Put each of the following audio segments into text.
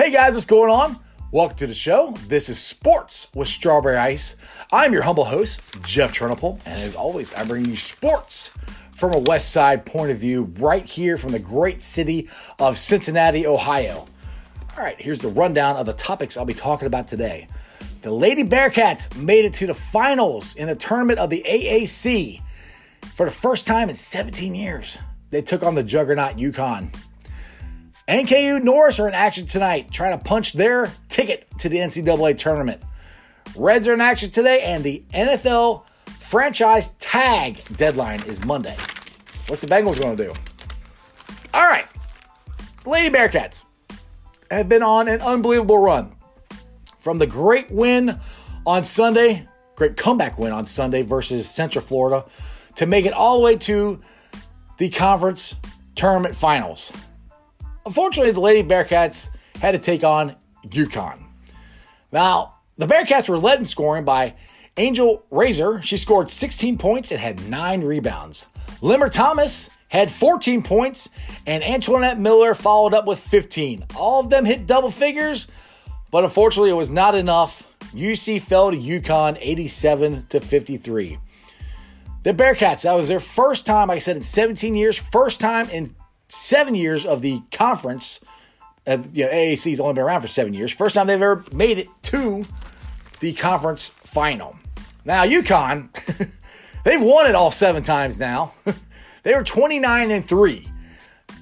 Hey guys, what's going on? Welcome to the show. This is Sports with Strawberry Ice. I'm your humble host, Jeff Trennepohl, and as always, I bring you sports from a West Side point of view right here from the great city of Cincinnati, Ohio. All right, here's the rundown of the topics I'll be talking about today. The Lady Bearcats made it to the finals in the tournament of the AAC for the first time in 17 years. They took on the juggernaut UConn. NKU Norse are in action tonight, trying to punch their ticket to the NCAA tournament. Reds are in action today, and the NFL franchise tag deadline is Monday. What's the Bengals going to do? All right, Lady Bearcats have been on an unbelievable run. From the great win on Sunday, great comeback win on Sunday versus Central Florida, to make it all the way to the conference tournament finals. Unfortunately, the Lady Bearcats had to take on UConn. Now, the Bearcats were led in scoring by Angel Rizor. She scored 16 points and had nine rebounds. Limmer Thomas had 14 points, and Antoinette Miller followed up with 15. All of them hit double figures, but unfortunately, it was not enough. UC fell to UConn 87 to 53. The Bearcats, that was their first time, like I said, in 17 years, first time in seven years of the conference. Uh, you know, AAC's only been around for seven years. First time they've ever made it to the conference final. Now, UConn, they've won it all seven times now. they were 29 and 3.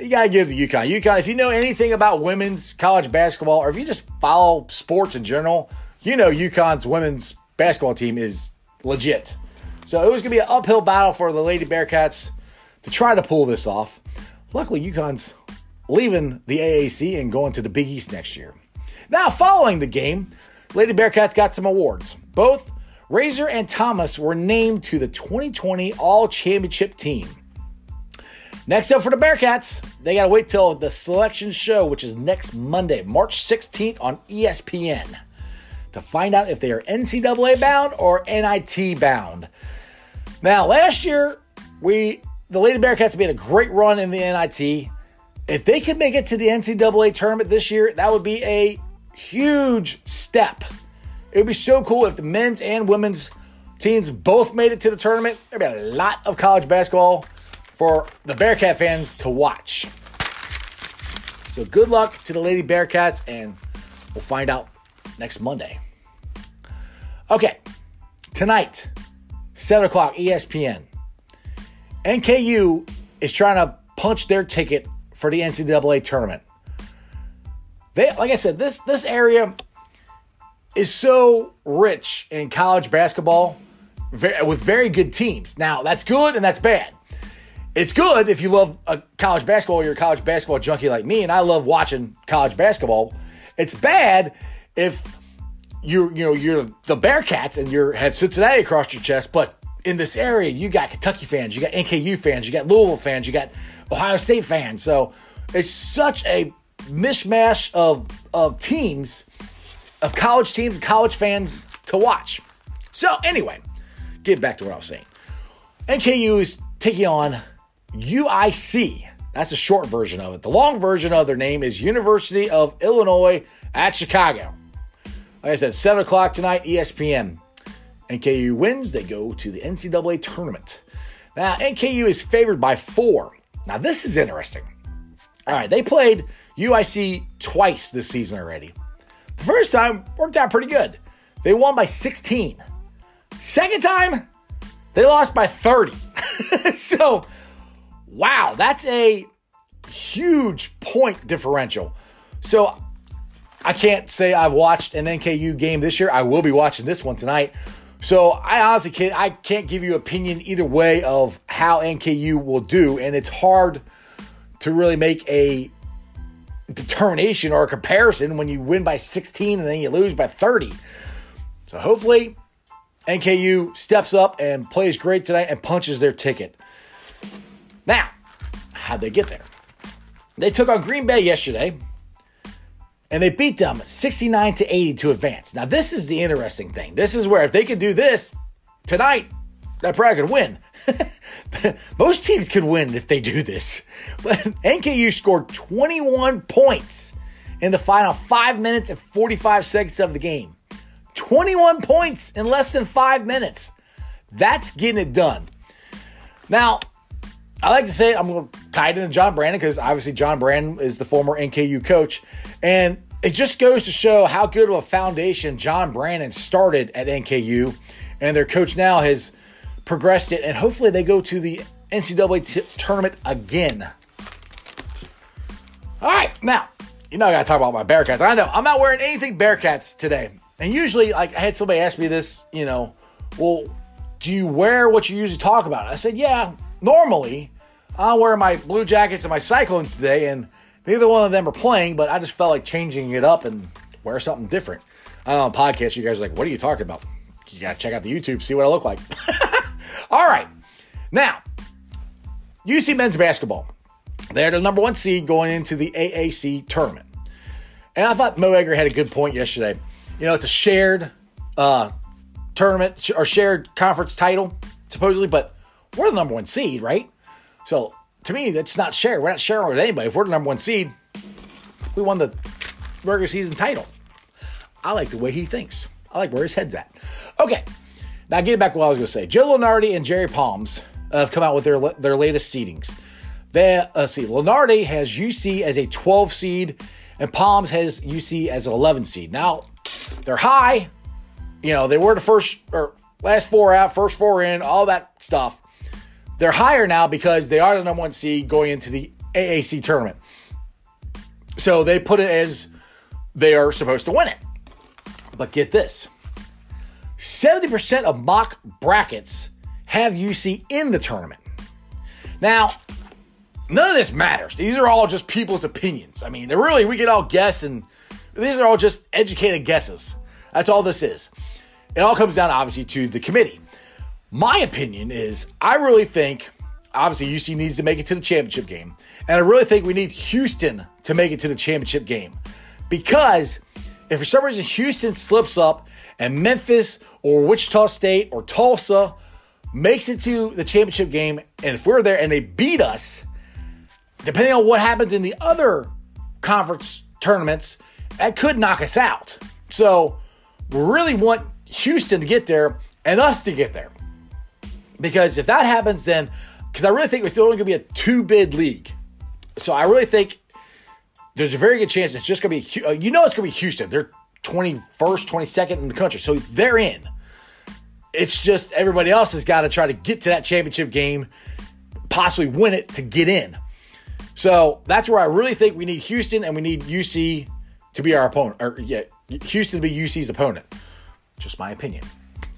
You got to give the UConn. UConn, if you know anything about women's college basketball, or if you just follow sports in general, you know UConn's women's basketball team is legit. So it was to be an uphill battle for the Lady Bearcats to try to pull this off. Luckily, UConn's leaving the AAC and going to the Big East next year. Now, following the game, Lady Bearcats got some awards. Both Rizor and Thomas were named to the 2020 All Championship team. Next up for the Bearcats, they got to wait till the selection show, which is next Monday, March 16th on ESPN, to find out if they are NCAA bound or NIT bound. Now, last year, we the Lady Bearcats made a great run in the NIT. If they could make it to the NCAA tournament this year, that would be a huge step. It would be so cool if the men's and women's teams both made it to the tournament. There'd be a lot of college basketball for the Bearcat fans to watch. So good luck to the Lady Bearcats, and we'll find out next Monday. Okay, tonight, 7 o'clock, ESPN. NKU is trying to punch their ticket for the NCAA tournament. They, like I said, this this area is so rich in college basketball with very good teams. Now that's good and that's bad. It's good if you love college basketball. or You're a college basketball junkie like me, and I love watching college basketball. It's bad if you you know you're the Bearcats and you have Cincinnati across your chest, but in this area, you got Kentucky fans, you got NKU fans, you got Louisville fans, you got Ohio State fans. So it's such a mishmash of of teams, of college teams, college fans to watch. So anyway, get back to what I was saying. NKU is taking on UIC. That's a short version of it. The long version of their name is University of Illinois at Chicago. Like I said, 7 o'clock tonight, ESPN. NKU wins, they go to the NCAA tournament. Now, NKU is favored by four. Now, this is interesting. All right, they played UIC twice this season already. The first time worked out pretty good. They won by 16. Second time, they lost by 30. so, wow, that's a huge point differential. So, I can't say I've watched an NKU game this year. I will be watching this one tonight. So I honestly can't I can't give you opinion either way of how NKU will do, and it's hard to really make a determination or a comparison when you win by 16 and then you lose by 30. So hopefully NKU steps up and plays great tonight and punches their ticket. Now, how'd they get there? They took on Green Bay yesterday and they beat them 69 to 80 to advance. Now, this is the interesting thing. This is where if they could do this tonight, that probably could win. Most teams could win if they do this. But NKU scored 21 points in the final five minutes and 45 seconds of the game. 21 points in less than five minutes. That's getting it done. Now, I like to say I'm going to tie it into John Brannen because obviously John Brannen is the former NKU coach. And it just goes to show how good of a foundation John Brannen started at NKU. And their coach now has progressed it. And hopefully they go to the NCAA t- tournament again. All right, now, you know I got to talk about my Bearcats. I know I'm not wearing anything Bearcats today. And usually, like, I had somebody ask me this, you know, well, do you wear what you usually talk about? I said, yeah, normally i wear my Blue Jackets and my Cyclones today, and neither one of them are playing, but I just felt like changing it up and wear something different. I know on podcast, you guys are like, what are you talking about? You got to check out the YouTube, see what I look like. All right. Now, UC men's basketball. They're the number one seed going into the AAC tournament. And I thought Mo Egger had a good point yesterday. You know, it's a shared uh, tournament or shared conference title, supposedly, but we're the number one seed, right? So to me, that's not share. We're not sharing with anybody. If we're the number one seed, we won the regular season title. I like the way he thinks. I like where his head's at. Okay, now getting back to what I was going to say. Joe Lunardi and Jerry Palms have come out with their their latest seedings. They, uh, let's see, Lunardi has UC as a 12 seed, and Palms has UC as an 11 seed. Now, they're high. You know, they were the first or last four out, first four in, all that stuff. They're higher now because they are the number one seed going into the AAC tournament. So they put it as they are supposed to win it. But get this 70% of mock brackets have UC in the tournament. Now, none of this matters. These are all just people's opinions. I mean, really, we can all guess, and these are all just educated guesses. That's all this is. It all comes down, obviously, to the committee. My opinion is I really think, obviously, UC needs to make it to the championship game. And I really think we need Houston to make it to the championship game. Because if for some reason Houston slips up and Memphis or Wichita State or Tulsa makes it to the championship game, and if we're there and they beat us, depending on what happens in the other conference tournaments, that could knock us out. So we really want Houston to get there and us to get there. Because if that happens, then because I really think it's only going to be a two bid league. So I really think there's a very good chance it's just going to be, uh, you know, it's going to be Houston. They're 21st, 22nd in the country. So they're in. It's just everybody else has got to try to get to that championship game, possibly win it to get in. So that's where I really think we need Houston and we need UC to be our opponent, or yeah, Houston to be UC's opponent. Just my opinion.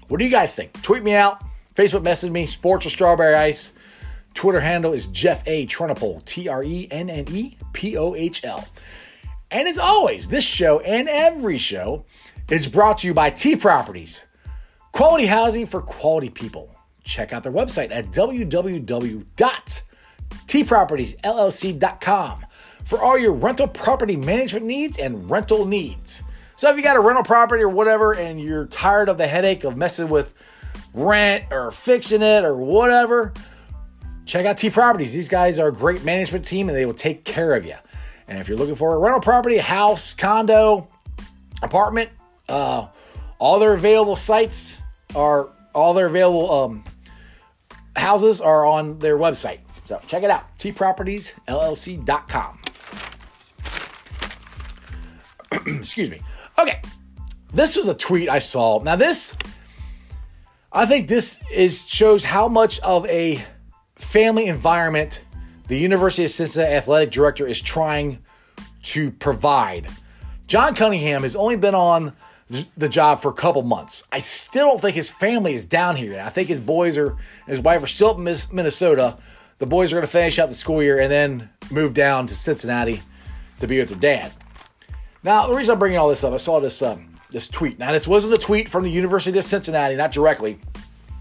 What do you guys think? Tweet me out, Facebook message me, Sports with Strawberry Ice. Twitter handle is Jeff A. Trennepohl, T R E N N E P O H L. And as always, this show and every show is brought to you by T Properties, quality housing for quality people. Check out their website at www.tpropertiesllc.com for all your rental property management needs and rental needs. So if you got a rental property or whatever and you're tired of the headache of messing with rent or fixing it or whatever, check out T Properties. These guys are a great management team and they will take care of you. And if you're looking for a rental property, house, condo, apartment, uh, all their available sites are all their available um, houses are on their website. So check it out, tpropertiesllc.com. Excuse me. Okay. This was a tweet I saw. Now this I think this is shows how much of a family environment the University of Cincinnati athletic director is trying to provide. John Cunningham has only been on the job for a couple months. I still don't think his family is down here. I think his boys are, his wife are still in Minnesota. The boys are going to finish out the school year and then move down to Cincinnati to be with their dad. Now, the reason I'm bringing all this up, I saw this um, this tweet. Now, this wasn't a tweet from the University of Cincinnati, not directly.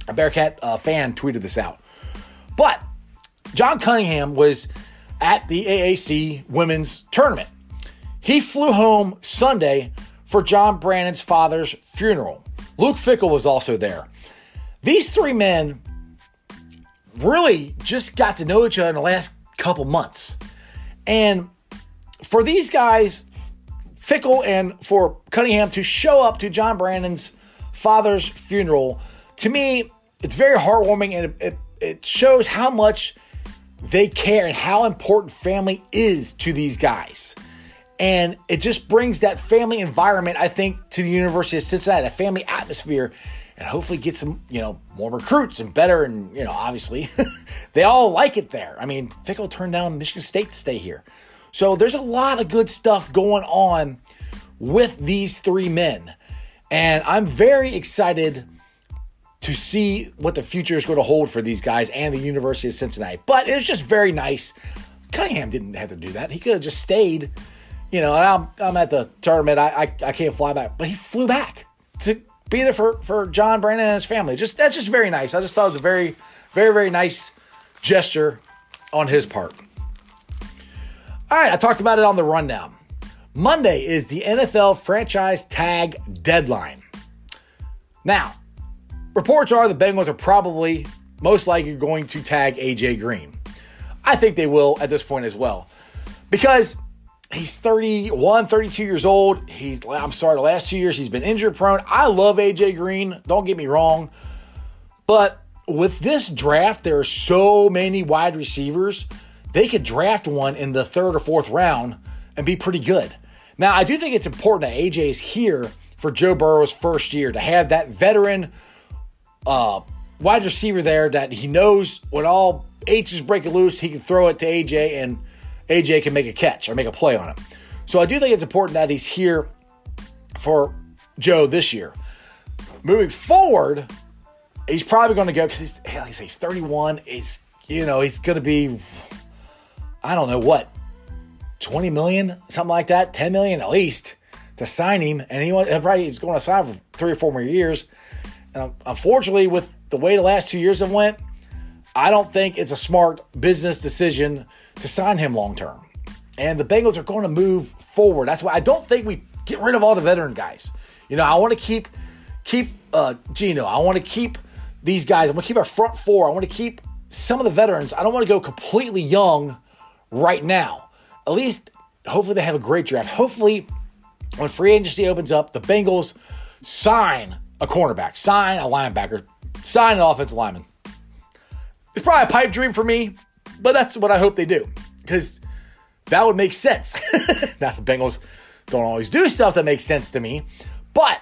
A Bearcat uh, fan tweeted this out. But John Cunningham was at the AAC women's tournament. He flew home Sunday for John Brannen's father's funeral. Luke Fickell was also there. These three men really just got to know each other in the last couple months. And for these guys Fickell and for Cunningham to show up to John Brannen's father's funeral, to me, it's very heartwarming and it, it, it shows how much they care and how important family is to these guys. And it just brings that family environment, I think, to the University of Cincinnati, a family atmosphere, and hopefully get some, you know, more recruits and better. And, you know, obviously, they all like it there. I mean, Fickell turned down Michigan State to stay here. So there's a lot of good stuff going on with these three men. And I'm very excited to see what the future is going to hold for these guys and the University of Cincinnati. But it was just very nice. Cunningham didn't have to do that. He could have just stayed. You know, I'm, I'm at the tournament. I, I, I can't fly back. But he flew back to be there for, for John Brannen and his family. Just That's just very nice. I just thought it was a very, very, very nice gesture on his part. All right, I talked about it on the rundown. Monday is the NFL franchise tag deadline. Now, reports are the Bengals are probably most likely going to tag AJ Green. I think they will at this point as well because he's 31, 32 years old. He's I'm sorry, the last two years he's been injured prone. I love AJ Green, don't get me wrong. But with this draft, there are so many wide receivers they could draft one in the third or fourth round and be pretty good. Now, I do think it's important that AJ is here for Joe Burrow's first year to have that veteran uh, wide receiver there that he knows when all H's break loose, he can throw it to AJ and AJ can make a catch or make a play on it. So I do think it's important that he's here for Joe this year. Moving forward, he's probably going to go because he's, he's, he's 31. He's, you know, he's going to be I don't know what, 20 million, something like that, 10 million at least to sign him. And he probably he's going to sign for three or four more years. And unfortunately, with the way the last two years have went, I don't think it's a smart business decision to sign him long term. And the Bengals are going to move forward. That's why I don't think we get rid of all the veteran guys. You know, I want to keep keep uh, Geno. I want to keep these guys. I want to keep our front four. I want to keep some of the veterans. I don't want to go completely young right now. At least, hopefully, they have a great draft. Hopefully, when free agency opens up, the Bengals sign a cornerback, sign a linebacker, sign an offensive lineman. It's probably a pipe dream for me, but that's what I hope they do because that would make sense. now, the Bengals don't always do stuff that makes sense to me, but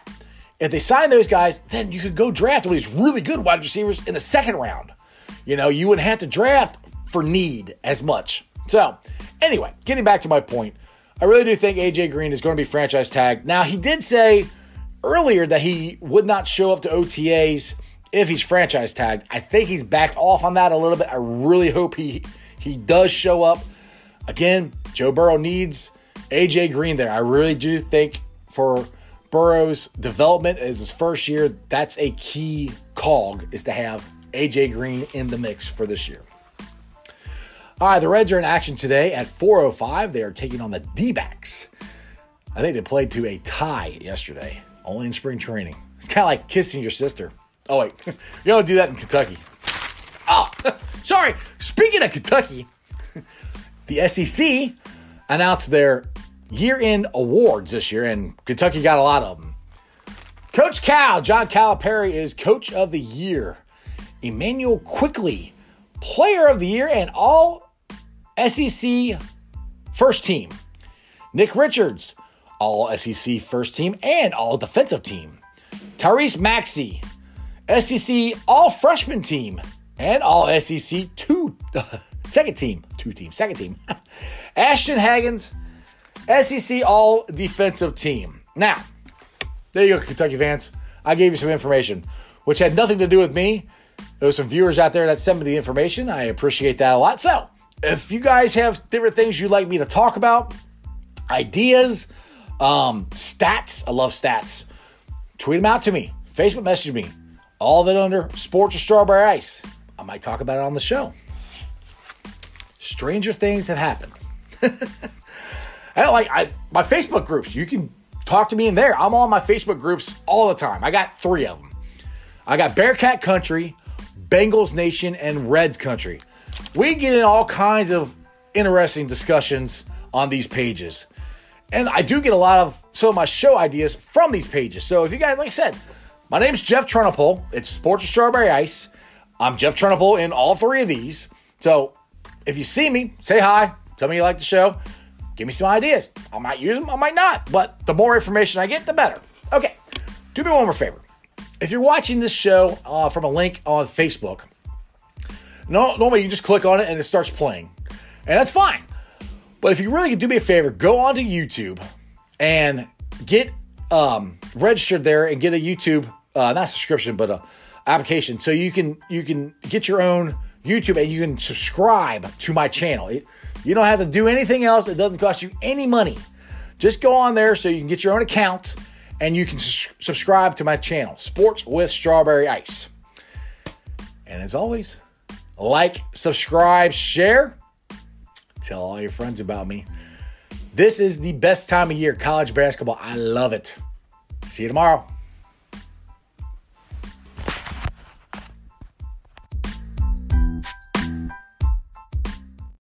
if they sign those guys, then you could go draft of these really good wide receivers in the second round. You know, you wouldn't have to draft for need as much. So, anyway, getting back to my point, I really do think AJ Green is going to be franchise tagged. Now, he did say earlier that he would not show up to OTAs if he's franchise tagged. I think he's backed off on that a little bit. I really hope he he does show up. Again, Joe Burrow needs AJ Green there. I really do think for Burrow's development as his first year, that's a key cog is to have AJ Green in the mix for this year. All right, the Reds are in action today at 4:05. They are taking on the D-backs. I think they played to a tie yesterday, only in spring training. It's kind of like kissing your sister. Oh wait, you don't do that in Kentucky. Oh, sorry. Speaking of Kentucky, the SEC announced their year-end awards this year, and Kentucky got a lot of them. Coach Cal, John Calipari, is Coach of the Year. Immanuel Quickley, Player of the Year, and all SEC first team. Nick Richards, all SEC first team and all defensive team. Tyrese Maxey, SEC all freshman team and all SEC two second team, two team, second team. Ashton Hagans, SEC all defensive team. Now, there you go, Kentucky fans. I gave you some information, which had nothing to do with me. There was some viewers out there that sent me the information. I appreciate that a lot. So, if you guys have different things you'd like me to talk about, ideas, um, stats, I love stats, tweet them out to me, Facebook message me, all of it under Sports or Strawberry Ice. I might talk about it on the show. Stranger things have happened. I like I, my Facebook groups. You can talk to me in there. I'm on my Facebook groups all the time. I got three of them. I got Bearcat Country, Bengals Nation, and Reds Country. We get in all kinds of interesting discussions on these pages. And I do get a lot of some of my show ideas from these pages. So if you guys, like I said, my name's Jeff Trennepohl. It's Sports with Strawberry Ice. I'm Jeff Trennepohl in all three of these. So if you see me, say hi. Tell me you like the show. Give me some ideas. I might use them, I might not. But the more information I get, the better. Okay, do me one more favor. If you're watching this show uh, from a link on Facebook, no, normally you just click on it and it starts playing. And that's fine. But if you really could do me a favor, go onto YouTube and get um, registered there and get a YouTube, uh, not subscription, but a application. So you can you can get your own YouTube and you can subscribe to my channel. It, you don't have to do anything else. It doesn't cost you any money. Just go on there so you can get your own account and you can su- subscribe to my channel, Sports with Strawberry Ice. And as always, like, subscribe, share, tell all your friends about me. This is the best time of year, college basketball. I love it. See you tomorrow.